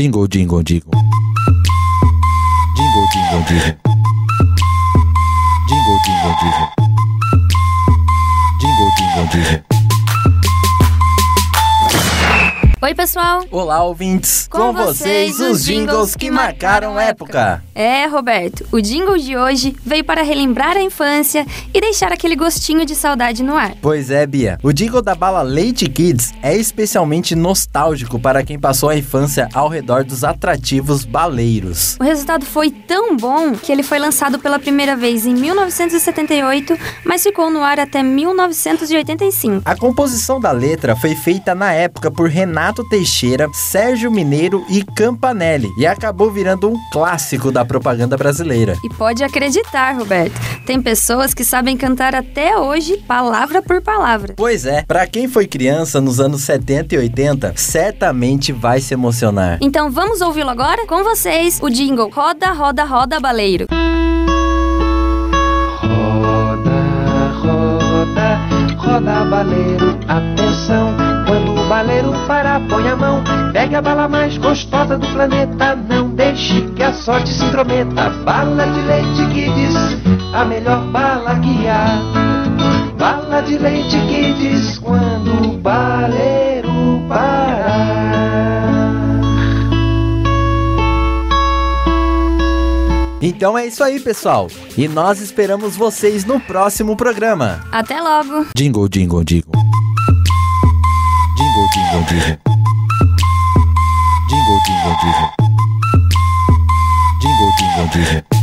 Jingle, jingle, jingle. Jingle, jingle, jingle. Jingle, jingle, jingle. Jingle, jingle, jingle. Oi, pessoal! Olá, ouvintes! Com vocês, os jingles que marcaram época. É, Roberto, o jingle de hoje veio para relembrar a infância e deixar aquele gostinho de saudade no ar. Pois é, Bia. O jingle da bala Leite Kids é especialmente nostálgico para quem passou a infância ao redor dos atrativos baleiros. O resultado foi tão bom que ele foi lançado pela primeira vez em 1978, mas ficou no ar até 1985. A composição da letra foi feita na época por Renato Teixeira, Sérgio Mineiro e Campanelli e acabou virando um clássico da propaganda brasileira. E pode acreditar, Roberto, tem pessoas que sabem cantar até hoje, palavra por palavra. Pois é, para quem foi criança nos anos 70 e 80, certamente vai se emocionar. Então vamos ouvi-lo agora? Com vocês, o jingle Roda, Roda, Roda Baleiro. Roda, roda, roda baleiro, atenção. Quando o baleiro parar, põe a mão. Pega a bala mais gostosa do planeta. Não deixe sorte se intrometa. Bala de leite que diz a melhor bala que há. Bala de leite que diz quando o baleiro parar. Então é isso aí, pessoal. E nós esperamos vocês no próximo programa. Até logo! Jingle, jingle, jingle. Jingle, jingle, jingle. Jingle, jingle, jingle. gonna do it.